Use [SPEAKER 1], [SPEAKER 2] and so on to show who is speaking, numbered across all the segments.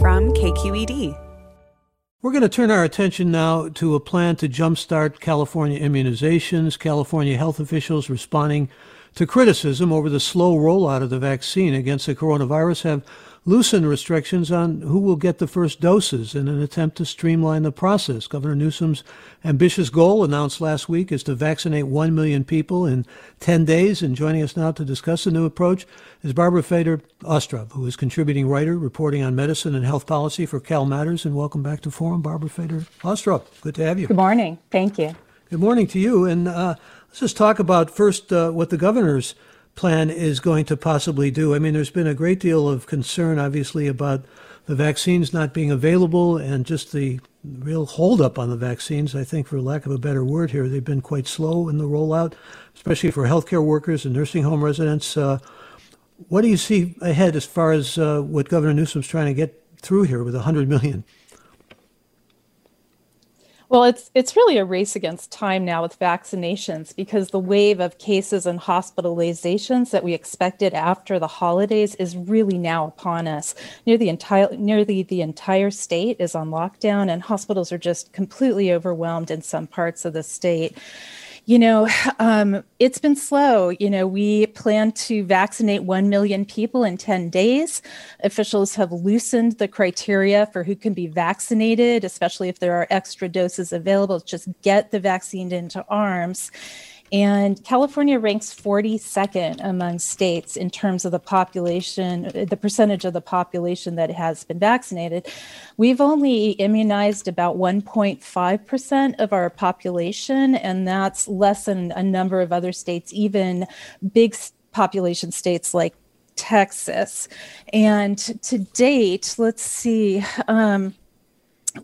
[SPEAKER 1] From KQED.
[SPEAKER 2] We're going to turn our attention now to a plan to jumpstart California immunizations. California health officials responding to criticism over the slow rollout of the vaccine against the coronavirus have loosened restrictions on who will get the first doses in an attempt to streamline the process. Governor Newsom's ambitious goal announced last week is to vaccinate 1 million people in 10 days. And joining us now to discuss the new approach is Barbara Feder Ostrov, who is contributing writer reporting on medicine and health policy for Cal Matters. And welcome back to Forum, Barbara Feder Ostrov. Good to have you.
[SPEAKER 3] Good morning. Thank you.
[SPEAKER 2] Good morning to you. And uh, let's just talk about first uh, what the governor's plan is going to possibly do. I mean, there's been a great deal of concern, obviously, about the vaccines not being available and just the real holdup on the vaccines. I think, for lack of a better word here, they've been quite slow in the rollout, especially for healthcare workers and nursing home residents. Uh, what do you see ahead as far as uh, what Governor Newsom's trying to get through here with 100 million?
[SPEAKER 3] Well, it's it's really a race against time now with vaccinations because the wave of cases and hospitalizations that we expected after the holidays is really now upon us. Near the entire nearly the entire state is on lockdown and hospitals are just completely overwhelmed in some parts of the state you know, um, it's been slow. You know, we plan to vaccinate 1 million people in 10 days. Officials have loosened the criteria for who can be vaccinated, especially if there are extra doses available. Just get the vaccine into arms. And California ranks 42nd among states in terms of the population, the percentage of the population that has been vaccinated. We've only immunized about 1.5% of our population, and that's less than a number of other states, even big population states like Texas. And to date, let's see, um,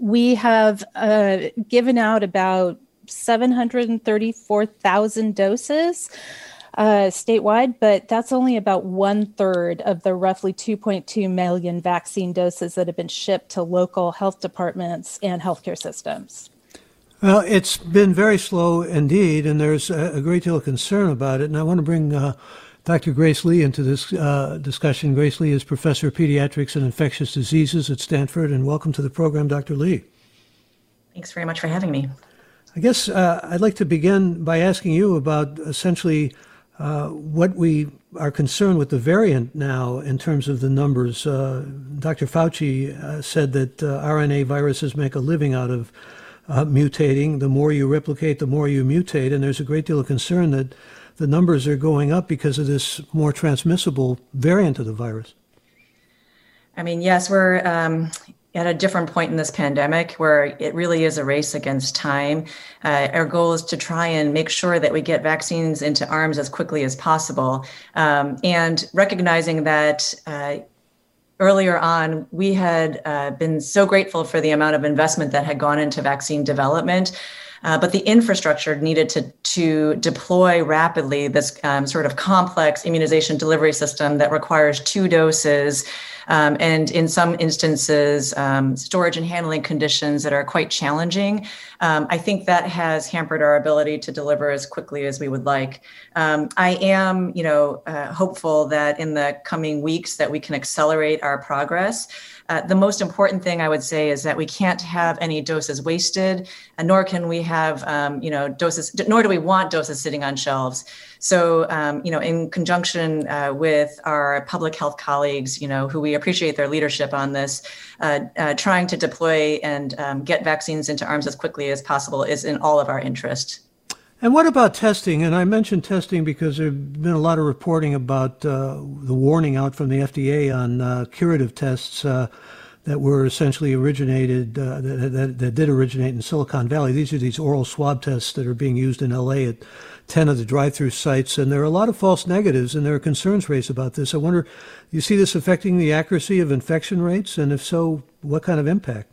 [SPEAKER 3] we have uh, given out about 734,000 doses uh, statewide, but that's only about one third of the roughly 2.2 million vaccine doses that have been shipped to local health departments and healthcare systems.
[SPEAKER 2] Well, it's been very slow indeed, and there's a, great deal of concern about it. And I want to bring uh, Dr. Grace Lee into this uh, discussion. Grace Lee is professor of pediatrics and infectious diseases at Stanford, and welcome to the program, Dr. Lee.
[SPEAKER 4] Thanks very much for having me.
[SPEAKER 2] I guess uh, I'd like to begin by asking you about essentially uh, what we are concerned with the variant now in terms of the numbers. Uh, Dr. Fauci uh, said that uh, RNA viruses make a living out of uh, mutating. The more you replicate, the more you mutate. And there's a great deal of concern that the numbers are going up because of this more transmissible variant of the virus.
[SPEAKER 4] I mean, yes, we're um, at a different point in this pandemic where it really is a race against time. Uh, our goal is to try and make sure that we get vaccines into arms as quickly as possible. Um, and recognizing that uh, earlier on, we had uh, been so grateful for the amount of investment that had gone into vaccine development. Uh, but the infrastructure needed to, to deploy rapidly this um, sort of complex immunization delivery system that requires two doses um, and in some instances, um, storage and handling conditions that are quite challenging. Um, I think that has hampered our ability to deliver as quickly as we would like. Um, I am, you know, uh, hopeful that in the coming weeks that we can accelerate our progress. Uh, the most important thing I would say is that we can't have any doses wasted, and nor can we have, um, you know, doses, nor do we want doses sitting on shelves. So, um, you know, in conjunction uh, with our public health colleagues, you know, who we appreciate their leadership on this, uh, uh, trying to deploy and um, get vaccines into arms as quickly as possible is in all of our interest.
[SPEAKER 2] And what about testing? And I mentioned testing because there's been a lot of reporting about uh, the warning out from the FDA on uh, curative tests uh, that were essentially originated, uh, that, that, that, did originate in Silicon Valley. These are these oral swab tests that are being used in LA at 10 of the drive through sites. And there are a lot of false negatives, and there are concerns raised about this. I wonder, you see this affecting the accuracy of infection rates? And if so, what kind of impact?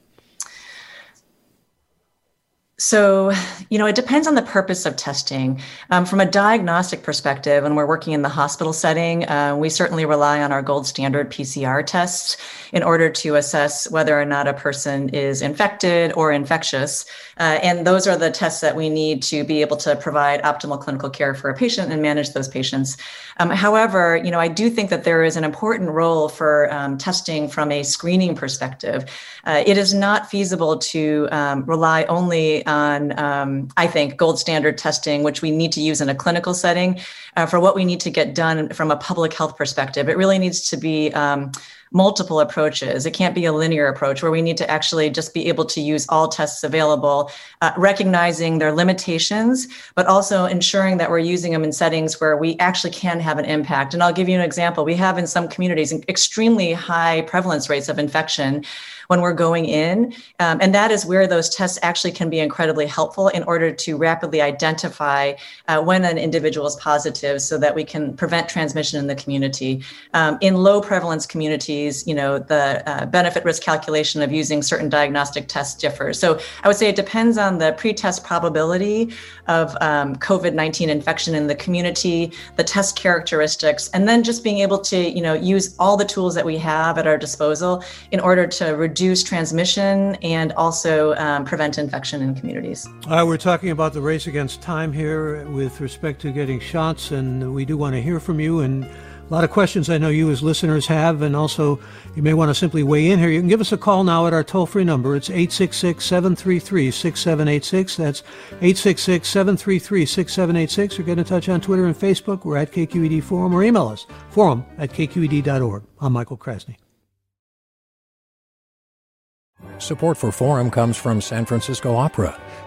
[SPEAKER 4] So, you know, it depends on the purpose of testing. Um, from a diagnostic perspective, when we're working in the hospital setting, uh, we certainly rely on our gold standard PCR tests in order to assess whether or not a person is infected or infectious. Uh, and those are the tests that we need to be able to provide optimal clinical care for a patient and manage those patients. Um, however, you know, I do think that there is an important role for um, testing from a screening perspective. Uh, it is not feasible to um, rely only on, um, I think, gold standard testing, which we need to use in a clinical setting uh, for what we need to get done from a public health perspective. It really needs to be um, multiple approaches. It can't be a linear approach where we need to actually just be able to use all tests available, uh, recognizing their limitations, but also ensuring that we're using them in settings where we actually can have an impact. And I'll give you an example. We have in some communities extremely high prevalence rates of infection when we're going in. Um, and that is where those tests actually can be incredibly helpful in order to rapidly identify uh, when an individual is positive so that we can prevent transmission in the community. Um, in low prevalence communities, you know, the uh, benefit risk calculation of using certain diagnostic tests differs. So I would say it depends on the pre-test probability of um, COVID-19 infection in the community, the test characteristics, and then just being able to, you know, use all the tools that we have at our disposal in order to reduce transmission and also um, prevent infection in communities.
[SPEAKER 2] We're talking about the race against time here with respect to getting shots, and we do want to hear from you. And a lot of questions I know you as listeners have, and also you may want to simply weigh in here. You can give us a call now at our toll free number. It's 866 733 6786. That's 866 733 6786. Or get in touch on Twitter and Facebook. We're at KQED Forum, or email us forum at kqed.org. I'm Michael Krasny.
[SPEAKER 5] Support for Forum comes from San Francisco Opera.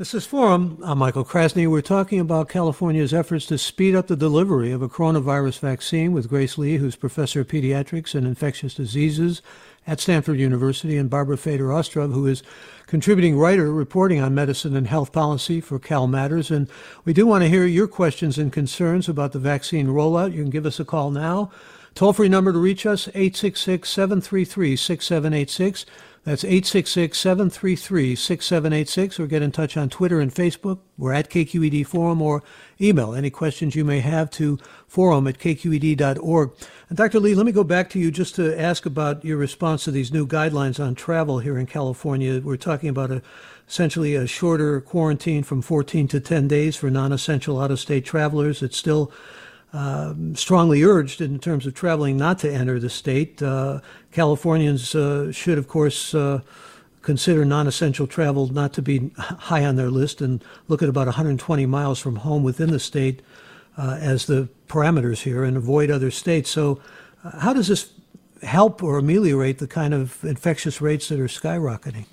[SPEAKER 2] This is Forum. I'm Michael Krasny. We're talking about California's efforts to speed up the delivery of a coronavirus vaccine with Grace Lee, who's professor of pediatrics and infectious diseases at Stanford University, and Barbara Feder Ostrov, who is contributing writer reporting on medicine and health policy for Cal Matters. And we do want to hear your questions and concerns about the vaccine rollout. You can give us a call now. Toll free number to reach us 866 733 6786. That's 866 733 6786, or get in touch on Twitter and Facebook. We're at KQED Forum, or email any questions you may have to forum at kqed.org. And Dr. Lee, let me go back to you just to ask about your response to these new guidelines on travel here in California. We're talking about a, essentially a shorter quarantine from 14 to 10 days for non essential out of state travelers. It's still um, strongly urged in terms of traveling not to enter the state. Uh, Californians uh, should, of course, uh, consider non essential travel not to be high on their list and look at about 120 miles from home within the state uh, as the parameters here and avoid other states. So, uh, how does this help or ameliorate the kind of infectious rates that are skyrocketing?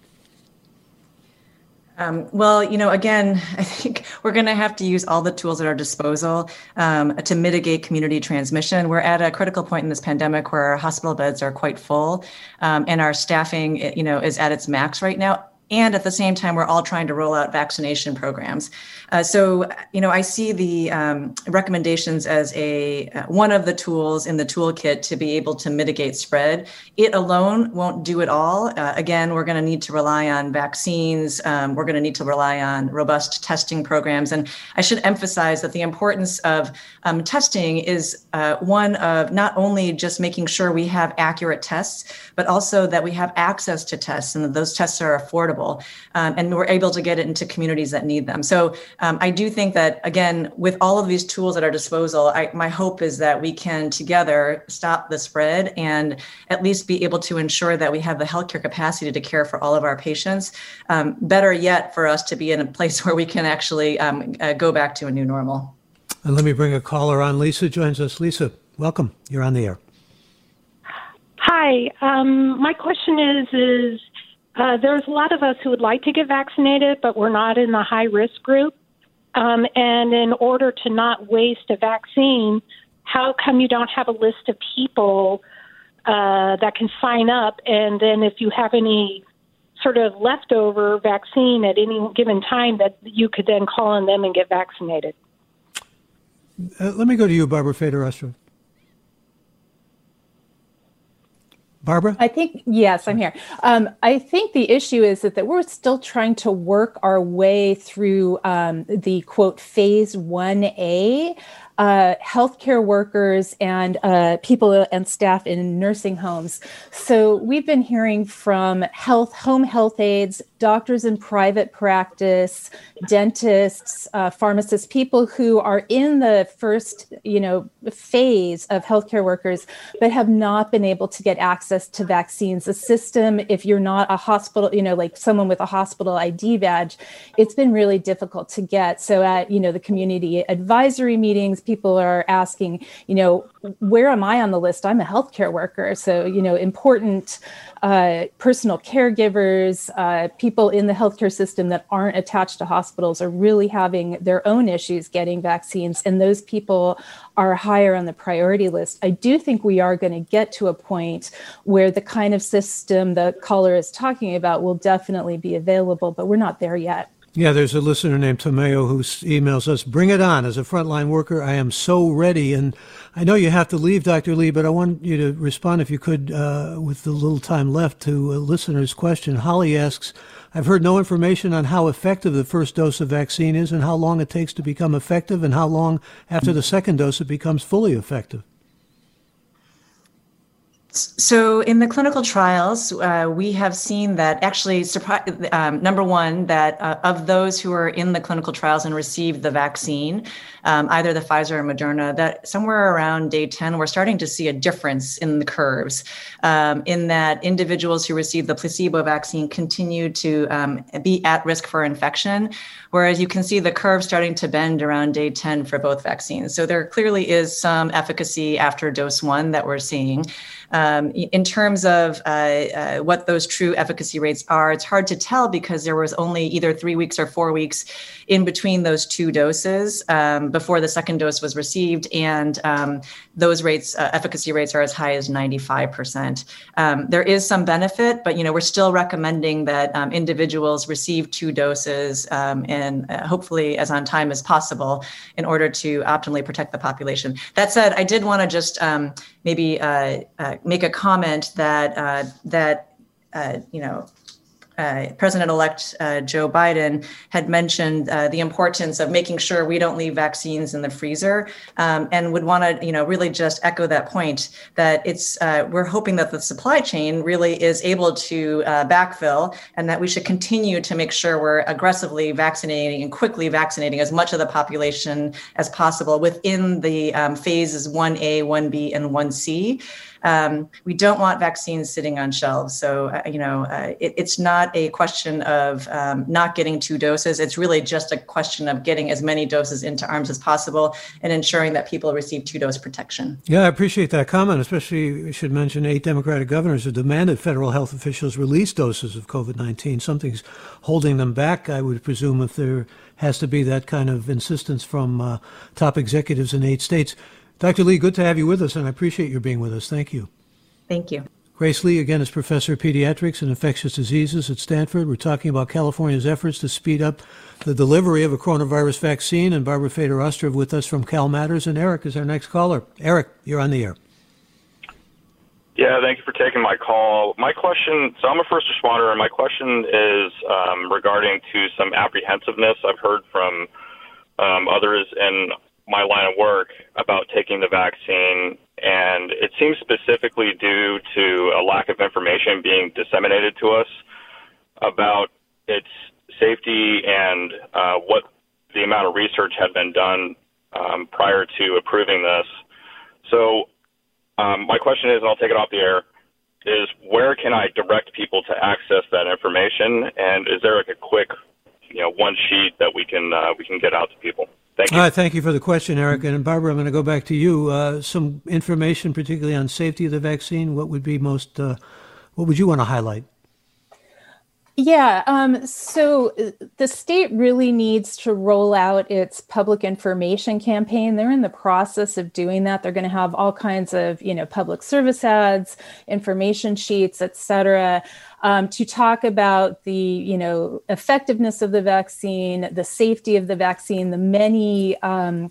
[SPEAKER 4] Um, well, you know, again, I think we're going to have to use all the tools at our disposal um, to mitigate community transmission. We're at a critical point in this pandemic where our hospital beds are quite full, um, and our staffing, you know, is at its max right now and at the same time we're all trying to roll out vaccination programs uh, so you know i see the um, recommendations as a uh, one of the tools in the toolkit to be able to mitigate spread. It alone won't do it all. Uh, again we're going to need to rely on vaccines. Um, we're going to need to rely on robust testing programs. And i should emphasize that the importance of um, testing is uh, one of not only just making sure we have accurate tests but also that we have access to tests and that those tests are affordable um, and we're able to get it into communities that need them. So um, I do think that again, with all of these tools at our disposal, I, my hope is that we can together stop the spread and at least be able to ensure that we have the healthcare capacity to care for all of our patients. Um, better yet, for us to be in a place where we can actually um, uh, go back to a new normal.
[SPEAKER 2] And let me bring a caller on. Lisa joins us. Lisa, welcome. You're on the air.
[SPEAKER 1] Hi. Um, my question is is uh, there's a lot of us who would like to get vaccinated, but we're not in the high risk group. Um, and in order to not waste a vaccine, how come you don't have a list of people uh, that can sign up? And then if you have any sort of leftover vaccine at any given time, that you could then call on them and get vaccinated.
[SPEAKER 2] Uh, let me go to you, Barbara Feder Ostrov. Barbara?
[SPEAKER 3] I think, yes, I'm here. Um, I think the issue is that, that we're still trying to work our way through um, the quote phase 1A uh, healthcare workers and uh, people and staff in nursing homes. So we've been hearing from health, home health aides, doctors in private practice, dentists, uh, pharmacists, people who are in the first, you know, phase of healthcare workers, but have not been able to get access to vaccines. The system, if you're not a hospital, you know, like someone with a hospital ID badge, it's been really difficult to get. So at, you know, the community advisory meetings, people are asking, you know, where am I on the list? I'm a healthcare worker. So, you know, important uh, personal caregivers, uh, people in the healthcare system that aren't attached to hospitals are really having their own issues getting vaccines. And those people are higher on the priority list. I do think we are going to get to a point where the kind of system the caller is talking about will definitely be available, but we're not there yet.
[SPEAKER 2] Yeah, there's a listener named Tomeo who emails us, bring it on. As a frontline worker, I am so ready. And I know you have to leave, Dr. Lee, but I want you to respond, if you could, uh, with the little time left, to a listener's question. Holly asks, I've heard no information on how effective the first dose of vaccine is and how long it takes to become effective and how long after the second dose it becomes fully effective.
[SPEAKER 4] So, in the clinical trials, uh, we have seen that actually, um, number one, that uh, of those who are in the clinical trials and received the vaccine, um, either the Pfizer or Moderna, that somewhere around day 10, we're starting to see a difference in the curves. Um, in that individuals who received the placebo vaccine continue to um, be at risk for infection, whereas you can see the curve starting to bend around day 10 for both vaccines. So, there clearly is some efficacy after dose one that we're seeing. Um, in terms of uh, uh, what those true efficacy rates are, it's hard to tell because there was only either three weeks or four weeks in between those two doses um, before the second dose was received, and um, those rates, uh, efficacy rates, are as high as 95%. Um, there is some benefit, but you know we're still recommending that um, individuals receive two doses um, and uh, hopefully as on time as possible in order to optimally protect the population. That said, I did want to just maybe uh, uh, make a comment that uh, that uh, you know uh, President-elect uh, Joe Biden had mentioned uh, the importance of making sure we don't leave vaccines in the freezer, um, and would want to, you know, really just echo that point that it's uh, we're hoping that the supply chain really is able to uh, backfill, and that we should continue to make sure we're aggressively vaccinating and quickly vaccinating as much of the population as possible within the um, phases 1A, 1B, and 1C. Um, we don't want vaccines sitting on shelves. So, uh, you know, uh, it, it's not a question of um, not getting two doses. It's really just a question of getting as many doses into arms as possible and ensuring that people receive two dose protection.
[SPEAKER 2] Yeah, I appreciate that comment. Especially, we should mention eight Democratic governors have demanded federal health officials release doses of COVID 19. Something's holding them back, I would presume, if there has to be that kind of insistence from uh, top executives in eight states. Dr. Lee, good to have you with us, and I appreciate your being with us. Thank you.
[SPEAKER 4] Thank you.
[SPEAKER 2] Grace Lee, again, is professor of pediatrics and infectious diseases at Stanford. We're talking about California's efforts to speed up the delivery of a coronavirus vaccine, and Barbara Feder Ostrov with us from Cal Matters, and Eric is our next caller. Eric, you're on the air.
[SPEAKER 6] Yeah, thank you for taking my call. My question so I'm a first responder, and my question is um, regarding to some apprehensiveness I've heard from um, others in my line of work about taking the vaccine, and it seems specifically due to a lack of information being disseminated to us about its safety and uh, what the amount of research had been done um, prior to approving this. So, um, my question is, and I'll take it off the air, is where can I direct people to access that information? And is there like a quick, you know, one sheet that we can uh, we can get out to people? Thank you.
[SPEAKER 2] All right, thank you for the question, Eric. And Barbara, I'm going to go back to you. Uh, some information, particularly on safety of the vaccine. What would be most? Uh, what would you want to highlight?
[SPEAKER 3] Yeah, um, so uh, the state really needs to roll out its public information campaign. They're in the process of doing that. They're going to have all kinds of, you know, public service ads, information sheets, et cetera, um, to talk about the, you know, effectiveness of the vaccine, the safety of the vaccine, the many um,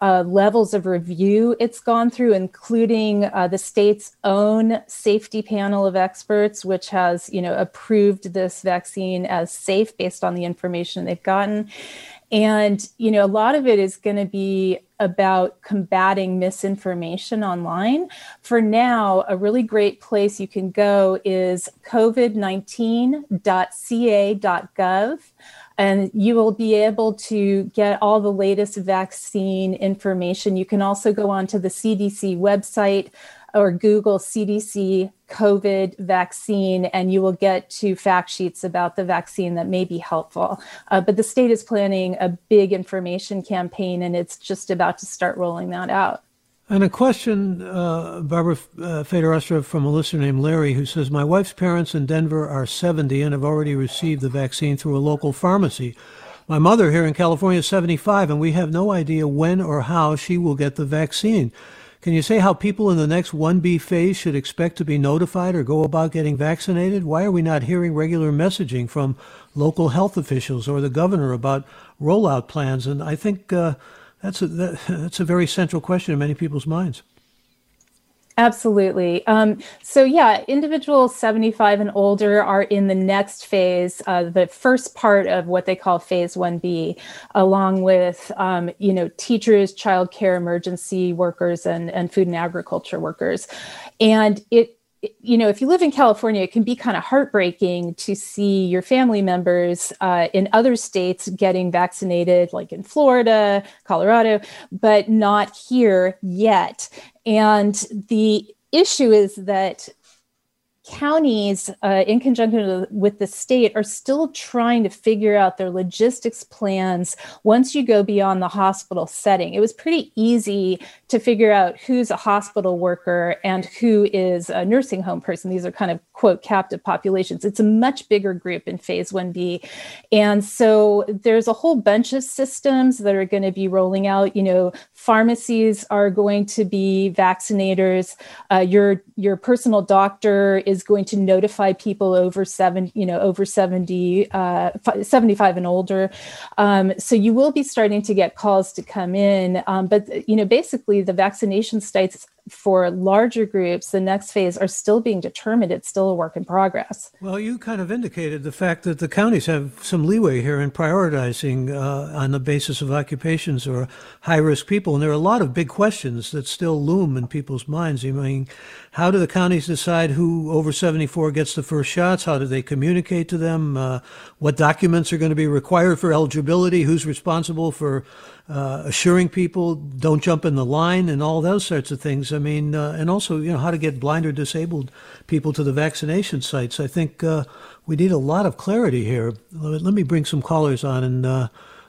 [SPEAKER 3] uh, levels of review it's gone through, including uh, the state's own safety panel of experts, which has, you know, approved this vaccine as safe based on the information they've gotten. And, you know, a lot of it is going to be about combating misinformation online. For now, a really great place you can go is covid19.ca.gov and you will be able to get all the latest vaccine information. You can also go onto the CDC website or Google CDC COVID vaccine, and you will get to fact sheets about the vaccine that may be helpful. Uh, but the state is planning a big information campaign, and it's just about to start rolling that out.
[SPEAKER 2] And a question, uh, Barbara uh, Feder Ostrov, from a listener named Larry, who says, My wife's parents in Denver are 70 and have already received the vaccine through a local pharmacy. My mother here in California is 75, and we have no idea when or how she will get the vaccine. Can you say how people in the next 1B phase should expect to be notified or go about getting vaccinated? Why are we not hearing regular messaging from local health officials or the governor about rollout plans? And I think uh, that's a, that, that's a very central question in many people's minds.
[SPEAKER 3] Absolutely. Um, so, yeah, individuals 75 and older are in the next phase, uh, the first part of what they call phase 1B, along with, um, you know, teachers, childcare, emergency workers, and, and food and agriculture workers. And it you know, if you live in California, it can be kind of heartbreaking to see your family members uh, in other states getting vaccinated, like in Florida, Colorado, but not here yet. And the issue is that counties, uh, in conjunction with the state, are still trying to figure out their logistics plans once you go beyond the hospital setting. It was pretty easy to figure out who's a hospital worker and who is a nursing home person. These are kind of quote captive populations. It's a much bigger group in phase 1B. And so there's a whole bunch of systems that are going to be rolling out. You know, pharmacies are going to be vaccinators. Uh, your your personal doctor is going to notify people over seven, you know, over 70, uh, 75 and older. Um, so you will be starting to get calls to come in. Um, but you know, basically the vaccination sites for larger groups, the next phase are still being determined. It's still a work in progress.
[SPEAKER 2] Well, you kind of indicated the fact that the counties have some leeway here in prioritizing uh, on the basis of occupations or high risk people. And there are a lot of big questions that still loom in people's minds. I mean, how do the counties decide who over 74 gets the first shots? How do they communicate to them? Uh, what documents are going to be required for eligibility? Who's responsible for uh, assuring people don't jump in the line and all those sorts of things. I mean, uh, and also, you know, how to get blind or disabled people to the vaccination sites. I think uh, we need a lot of clarity here. Let me bring some callers on and uh,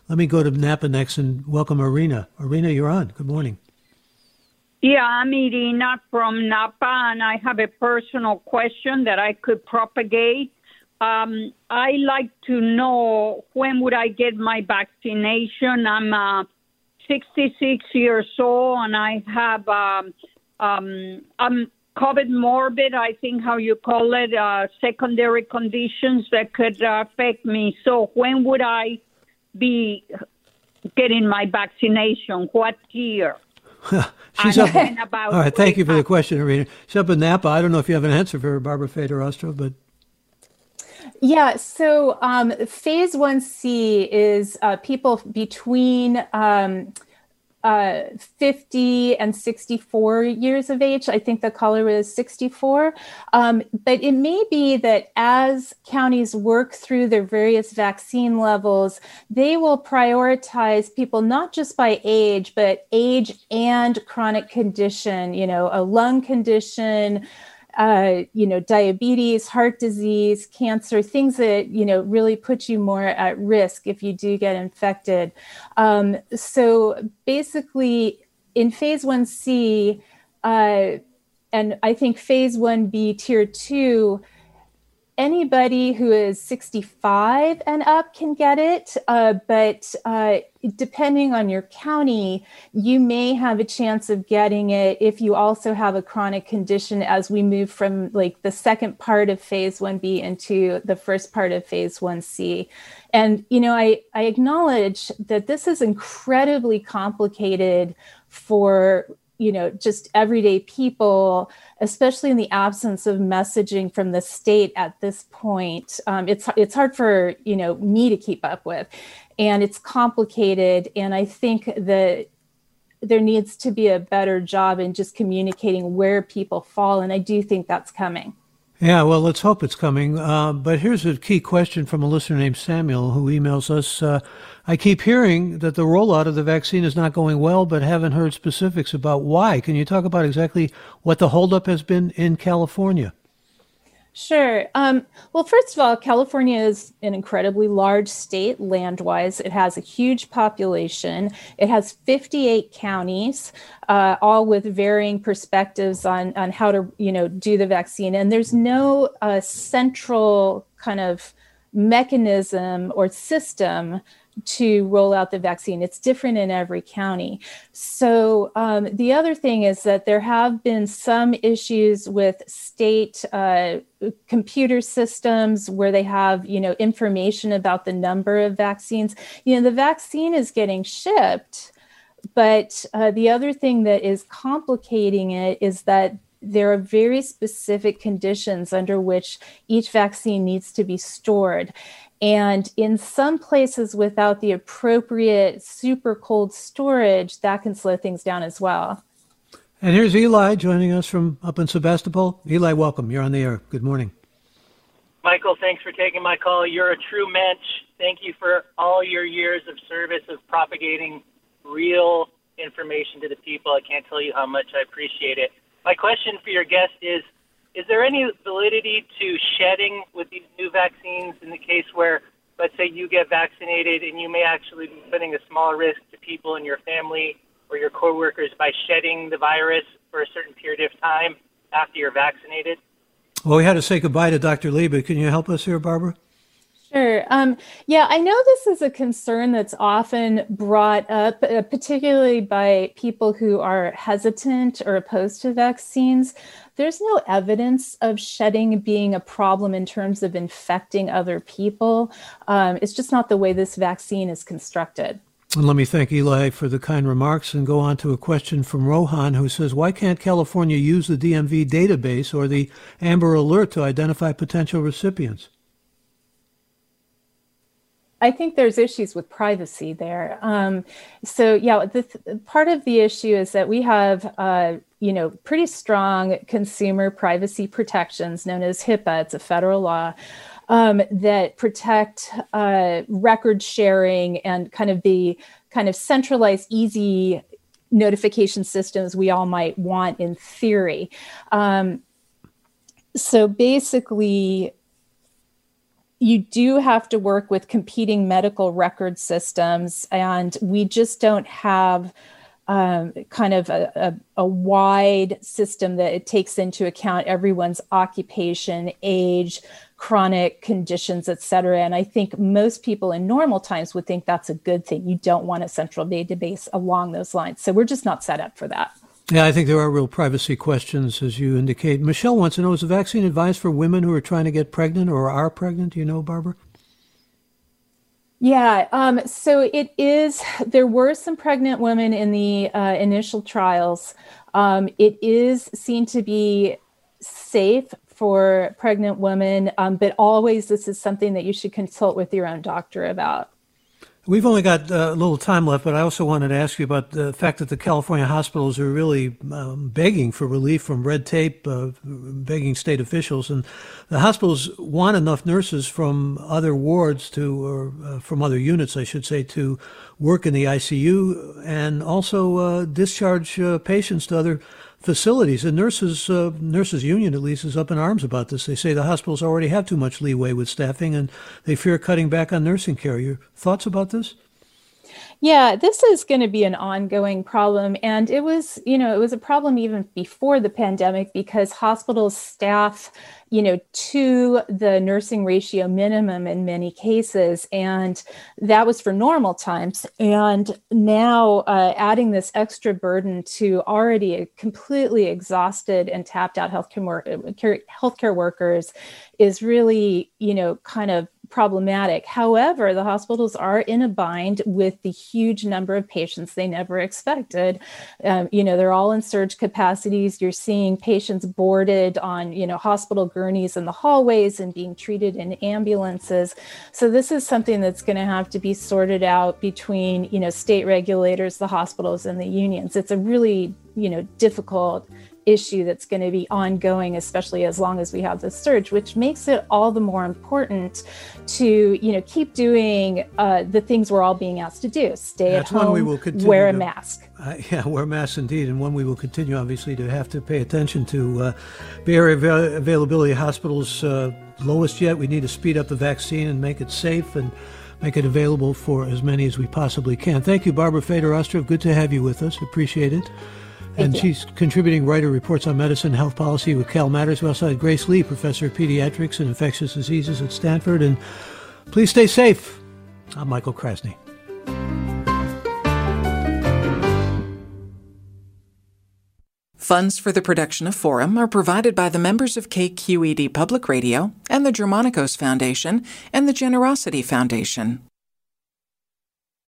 [SPEAKER 2] let me go to Napa next and welcome Irina. Irina, you're on. Good morning.
[SPEAKER 7] Yeah, I'm Irina from Napa, and I have a personal question that I could propagate. Um, I like to know when would I get my vaccination. I'm uh, 66 years old and I have um, um, I'm COVID morbid. I think how you call it, uh, secondary conditions that could affect me. So when would I be getting my vaccination? What year?
[SPEAKER 2] She's up. all right, thank you for the question, Irina. She's up in Napa. I don't know if you have an answer for Barbara Feder Ostrov, but
[SPEAKER 3] yeah, so um, phase 1C is uh, people between um, uh, 50 and 64 years of age. I think the caller is 64. Um, but it may be that as counties work through their various vaccine levels, they will prioritize people not just by age, but age and chronic condition, you know, a lung condition uh, you know, diabetes, heart disease, cancer, things that, you know, really put you more at risk if you do get infected. Um, so basically, in phase 1C, uh, and I think phase 1B, tier two, anybody who is 65 and up can get it, uh, but uh, depending on your county, you may have a chance of getting it if you also have a chronic condition as we move from like the second part of phase 1B into the first part of phase 1C. And, you know, I, I acknowledge that this is incredibly complicated for you know just everyday people especially in the absence of messaging from the state at this point um, it's it's hard for you know me to keep up with. And it's complicated. And i think that there needs to be a better job in just communicating where people fall. And i do think that's coming
[SPEAKER 2] yeah, well, let's hope it's coming. Uh, but here's a key question from a listener named Samuel who emails us. Uh, I keep hearing that the rollout of the vaccine is not going well, but haven't heard specifics about why. Can you talk about exactly what the holdup has been in California?
[SPEAKER 3] Sure. Um, well, first of all, California is an incredibly large state land wise. It has a huge population. It has 58 counties, uh, all with varying perspectives on, on how to, you know, do the vaccine. And there's no uh, central kind of mechanism or system to roll out the vaccine. It's different in every county. So, um, the other thing is that there have been some issues with state uh, computer systems where they have, you know, information about the number of vaccines. You know, the vaccine is getting shipped. But uh, the other thing that is complicating it is that there are very specific conditions under which each vaccine needs to be stored. And in some places, without the appropriate super cold storage, that can slow things down as well.
[SPEAKER 2] And here's Eli joining us from up in Sebastopol. Eli, welcome. You're on the air. Good morning.
[SPEAKER 8] Michael, thanks for taking my call. You're a true mensch. Thank you for all your years of service of propagating real information to the people. I can't tell you how much I appreciate it. My question for your guest is is there any validity to shedding with these new vaccines in the case where, let's say, you get vaccinated and you may actually be putting a small risk to people in your family or your coworkers by shedding the virus for a certain period of time after you're vaccinated?
[SPEAKER 2] Well, we had to say goodbye to Dr. Lee, but can you help us here, Barbara?
[SPEAKER 3] Sure. Um, yeah, I know this is a concern that's often brought up, uh, particularly by people who are hesitant or opposed to vaccines. There's no evidence of shedding being a problem in terms of infecting other people. Um, it's just not the way this vaccine is constructed.
[SPEAKER 2] And let me thank Eli for the kind remarks and go on to a question from Rohan who says, Why can't California use the DMV database or the Amber Alert to identify potential recipients?
[SPEAKER 3] I think there's issues with privacy there. Um, so yeah, the, part of the issue is that we have, uh, you know, pretty strong consumer privacy protections known as HIPAA. It's a federal law um, that protect uh, record sharing and kind of the kind of centralized, easy notification systems we all might want in theory. Um, so basically, you do have to work with competing medical record systems, and we just don't have um, kind of a, a, a, wide system that it takes into account everyone's occupation, age, chronic conditions, et cetera. And I think most people in normal times would think that's a good thing. You don't want a central database along those lines. So we're just not set up for that.
[SPEAKER 2] Yeah, I think there are real privacy questions, as you indicate. Michelle wants to know is the vaccine advised for women who are trying to get pregnant or are pregnant? Do you know, Barbara?
[SPEAKER 3] Yeah, um, so it is. There were some pregnant women in the uh, initial trials. Um, it is seen to be safe for pregnant women, um, but always this is something that you should consult with your own doctor about.
[SPEAKER 2] We've only got uh, a little time left, but I also wanted to ask you about the fact that the California hospitals are really um, begging for relief from red tape, uh, begging state officials, and the hospitals want enough nurses from other wards to, or uh, from other units, I should say, to work in the ICU and also uh, discharge uh, patients to other facilities. The nurses uh, nurses union at least is up in arms about this. They say the hospitals already have too much leeway with staffing, and they fear cutting back on nursing care. Your thoughts about this?
[SPEAKER 3] Yeah, this is going to be an ongoing problem. And it was, you know, it was a problem even before the pandemic because hospitals staff, you know, to the nursing ratio minimum in many cases. And that was for normal times. And now uh, adding this extra burden to already completely exhausted and tapped out healthcare, healthcare workers is really, you know, kind of problematic. However, the hospitals are in a bind with the huge number of patients they never expected. Um, you know, they're all in surge capacities. You're seeing patients boarded on, you know, hospital gurneys in the hallways and being treated in ambulances. So this is something that's going to have to be sorted out between, you know, state regulators, the hospitals, and the unions. It's a really, you know, difficult issue that's going to be ongoing especially as long as we have this surge which makes it all the more important to you know keep doing uh, the things we're all being asked to do stay
[SPEAKER 2] that's
[SPEAKER 3] at home
[SPEAKER 2] we will continue
[SPEAKER 3] wear a
[SPEAKER 2] to,
[SPEAKER 3] mask
[SPEAKER 2] uh, yeah wear masks indeed and one we will continue obviously to have to pay attention to uh, bay area avail- availability hospitals uh, lowest yet we need to speed up the vaccine and make it safe and make it available for as many as we possibly can. Thank you, Barbara Feder Ostrov. Good to have you with us. Appreciate it and
[SPEAKER 3] you.
[SPEAKER 2] she's contributing writer reports on medicine and health policy with Cal Matters. We also had Grace Lee, professor of pediatrics and infectious diseases at Stanford. And please stay safe. I'm Michael Krasny.
[SPEAKER 9] Funds for the production of Forum are provided by the members of KQED Public Radio and the Germanacos Foundation and the Generosity Foundation.